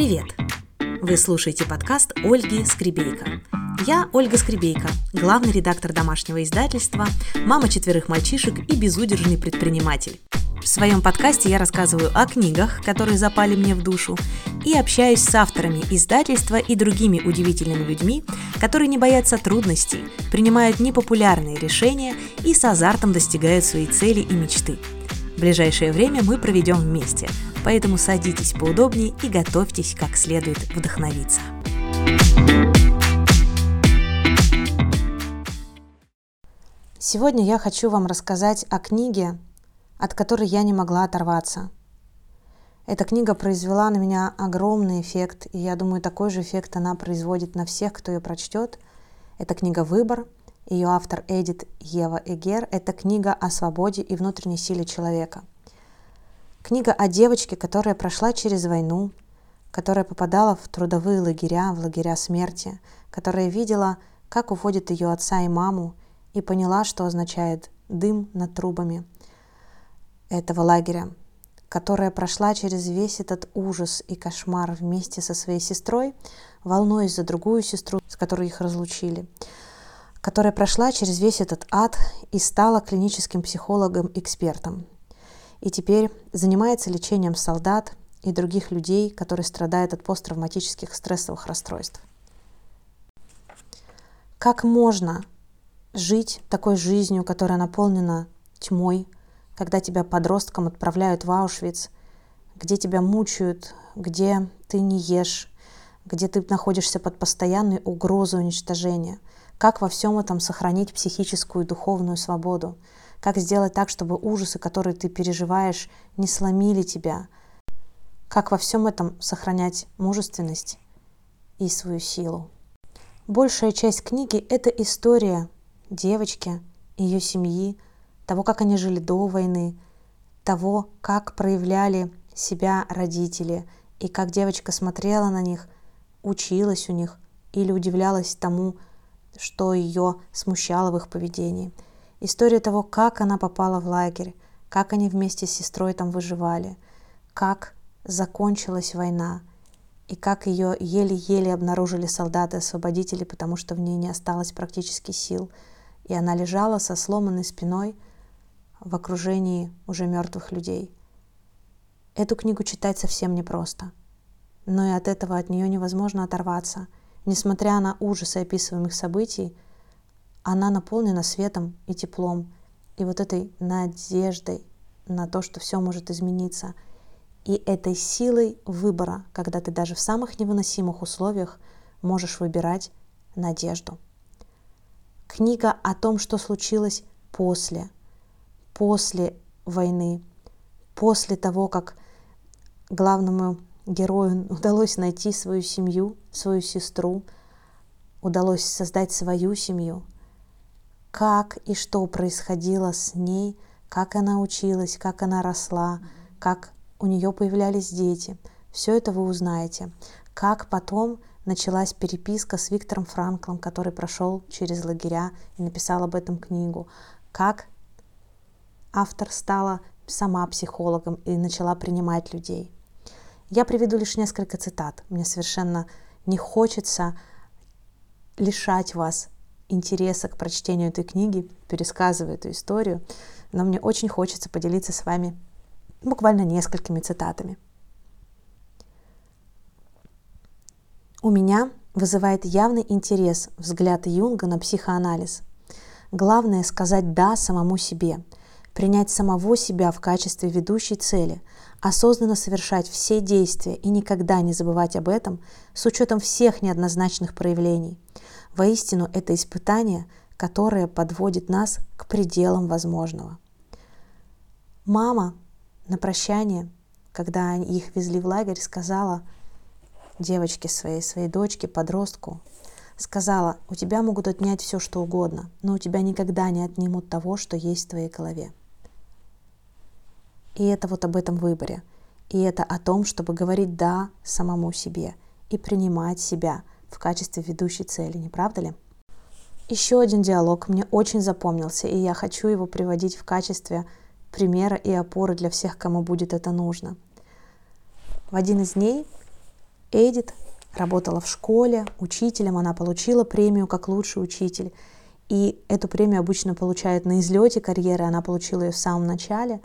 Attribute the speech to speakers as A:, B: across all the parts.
A: Привет! Вы слушаете подкаст Ольги Скребейко. Я Ольга Скребейко, главный редактор домашнего издательства, мама четверых мальчишек и безудержный предприниматель. В своем подкасте я рассказываю о книгах, которые запали мне в душу, и общаюсь с авторами издательства и другими удивительными людьми, которые не боятся трудностей, принимают непопулярные решения и с азартом достигают своей цели и мечты. В ближайшее время мы проведем вместе, поэтому садитесь поудобнее и готовьтесь как следует вдохновиться. Сегодня я хочу вам рассказать о книге, от которой я не могла оторваться. Эта книга произвела на меня огромный эффект, и я думаю, такой же эффект она производит на всех, кто ее прочтет. Это книга «Выбор», ее автор Эдит Ева Эгер. Это книга о свободе и внутренней силе человека. Книга о девочке, которая прошла через войну, которая попадала в трудовые лагеря, в лагеря смерти, которая видела, как уходит ее отца и маму, и поняла, что означает дым над трубами – этого лагеря, которая прошла через весь этот ужас и кошмар вместе со своей сестрой, волнуясь за другую сестру, с которой их разлучили, которая прошла через весь этот ад и стала клиническим психологом-экспертом. И теперь занимается лечением солдат и других людей, которые страдают от посттравматических стрессовых расстройств. Как можно жить такой жизнью, которая наполнена тьмой, когда тебя подростком отправляют в Аушвиц, где тебя мучают, где ты не ешь, где ты находишься под постоянной угрозой уничтожения. Как во всем этом сохранить психическую и духовную свободу? Как сделать так, чтобы ужасы, которые ты переживаешь, не сломили тебя? Как во всем этом сохранять мужественность и свою силу? Большая часть книги – это история девочки, ее семьи, того, как они жили до войны, того, как проявляли себя родители, и как девочка смотрела на них, училась у них или удивлялась тому, что ее смущало в их поведении. История того, как она попала в лагерь, как они вместе с сестрой там выживали, как закончилась война, и как ее еле-еле обнаружили солдаты-освободители, потому что в ней не осталось практически сил, и она лежала со сломанной спиной – в окружении уже мертвых людей. Эту книгу читать совсем непросто, но и от этого от нее невозможно оторваться. Несмотря на ужасы описываемых событий, она наполнена светом и теплом, и вот этой надеждой на то, что все может измениться, и этой силой выбора, когда ты даже в самых невыносимых условиях можешь выбирать надежду. Книга о том, что случилось после – после войны, после того, как главному герою удалось найти свою семью, свою сестру, удалось создать свою семью, как и что происходило с ней, как она училась, как она росла, как у нее появлялись дети. Все это вы узнаете. Как потом началась переписка с Виктором Франклом, который прошел через лагеря и написал об этом книгу. Как автор стала сама психологом и начала принимать людей. Я приведу лишь несколько цитат. Мне совершенно не хочется лишать вас интереса к прочтению этой книги, пересказывая эту историю, но мне очень хочется поделиться с вами буквально несколькими цитатами. У меня вызывает явный интерес взгляд Юнга на психоанализ. Главное сказать «да» самому себе – принять самого себя в качестве ведущей цели, осознанно совершать все действия и никогда не забывать об этом с учетом всех неоднозначных проявлений. Воистину, это испытание, которое подводит нас к пределам возможного. Мама на прощание, когда их везли в лагерь, сказала девочке своей, своей дочке, подростку, сказала, у тебя могут отнять все, что угодно, но у тебя никогда не отнимут того, что есть в твоей голове. И это вот об этом выборе. И это о том, чтобы говорить «да» самому себе и принимать себя в качестве ведущей цели, не правда ли? Еще один диалог мне очень запомнился, и я хочу его приводить в качестве примера и опоры для всех, кому будет это нужно. В один из дней Эдит работала в школе учителем, она получила премию как лучший учитель. И эту премию обычно получают на излете карьеры, она получила ее в самом начале.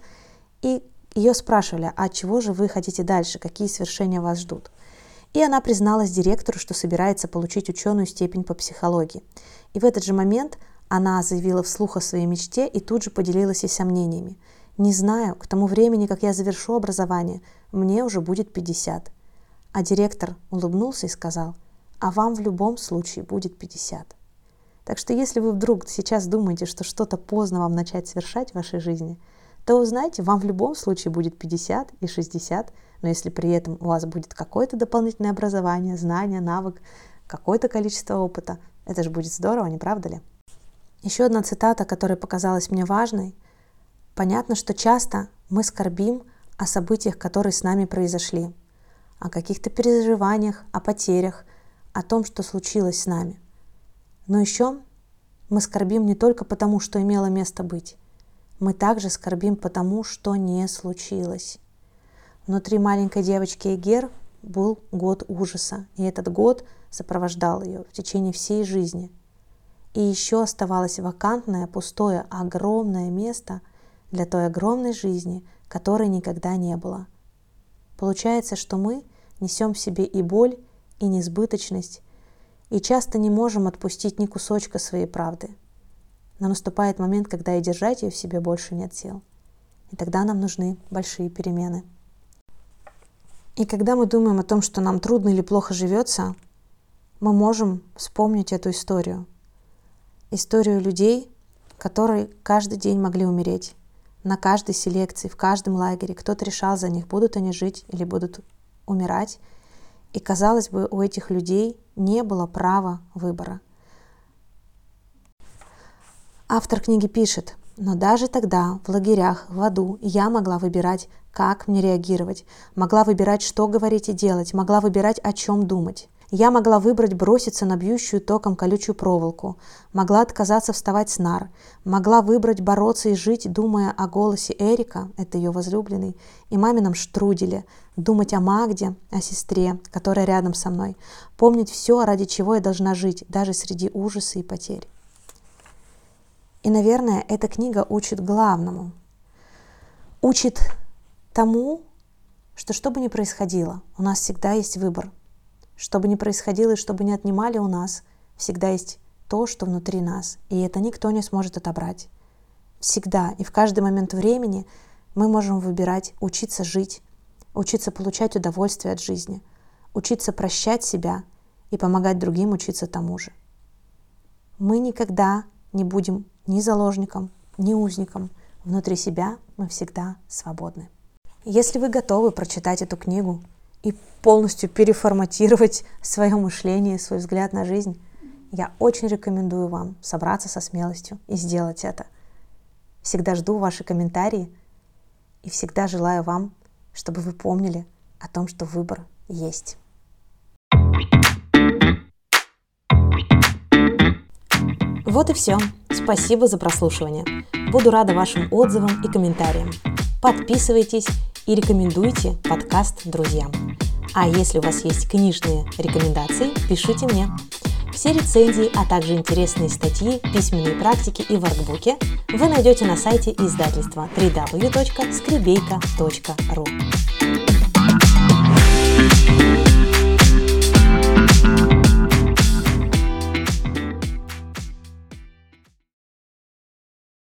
A: И ее спрашивали, а чего же вы хотите дальше, какие свершения вас ждут? И она призналась директору, что собирается получить ученую степень по психологии. И в этот же момент она заявила вслух о своей мечте и тут же поделилась и сомнениями. «Не знаю, к тому времени, как я завершу образование, мне уже будет 50». А директор улыбнулся и сказал, «А вам в любом случае будет 50». Так что если вы вдруг сейчас думаете, что что-то поздно вам начать совершать в вашей жизни – то, знаете, вам в любом случае будет 50 и 60, но если при этом у вас будет какое-то дополнительное образование, знание, навык, какое-то количество опыта, это же будет здорово, не правда ли? Еще одна цитата, которая показалась мне важной. Понятно, что часто мы скорбим о событиях, которые с нами произошли, о каких-то переживаниях, о потерях, о том, что случилось с нами. Но еще мы скорбим не только потому, что имело место быть, мы также скорбим по тому, что не случилось. Внутри маленькой девочки Эгер был год ужаса, и этот год сопровождал ее в течение всей жизни. И еще оставалось вакантное, пустое, огромное место для той огромной жизни, которой никогда не было. Получается, что мы несем в себе и боль, и несбыточность, и часто не можем отпустить ни кусочка своей правды – но наступает момент, когда и держать ее в себе больше нет сил. И тогда нам нужны большие перемены. И когда мы думаем о том, что нам трудно или плохо живется, мы можем вспомнить эту историю. Историю людей, которые каждый день могли умереть. На каждой селекции, в каждом лагере кто-то решал за них, будут они жить или будут умирать. И казалось бы, у этих людей не было права выбора. Автор книги пишет, но даже тогда, в лагерях, в аду, я могла выбирать, как мне реагировать, могла выбирать, что говорить и делать, могла выбирать, о чем думать. Я могла выбрать броситься на бьющую током колючую проволоку, могла отказаться вставать с нар, могла выбрать бороться и жить, думая о голосе Эрика, это ее возлюбленный, и мамином штруделе, думать о Магде, о сестре, которая рядом со мной, помнить все, ради чего я должна жить, даже среди ужаса и потерь. И, наверное, эта книга учит главному. Учит тому, что что бы ни происходило, у нас всегда есть выбор. Что бы ни происходило и что бы ни отнимали у нас, всегда есть то, что внутри нас. И это никто не сможет отобрать. Всегда и в каждый момент времени мы можем выбирать учиться жить, учиться получать удовольствие от жизни, учиться прощать себя и помогать другим учиться тому же. Мы никогда не будем ни заложником, ни узником. Внутри себя мы всегда свободны. Если вы готовы прочитать эту книгу и полностью переформатировать свое мышление, свой взгляд на жизнь, я очень рекомендую вам собраться со смелостью и сделать это. Всегда жду ваши комментарии и всегда желаю вам, чтобы вы помнили о том, что выбор есть. Вот и все. Спасибо за прослушивание. Буду рада вашим отзывам и комментариям. Подписывайтесь и рекомендуйте подкаст друзьям. А если у вас есть книжные рекомендации, пишите мне. Все рецензии, а также интересные статьи, письменные практики и воркбуки вы найдете на сайте издательства www.skribейка.ru.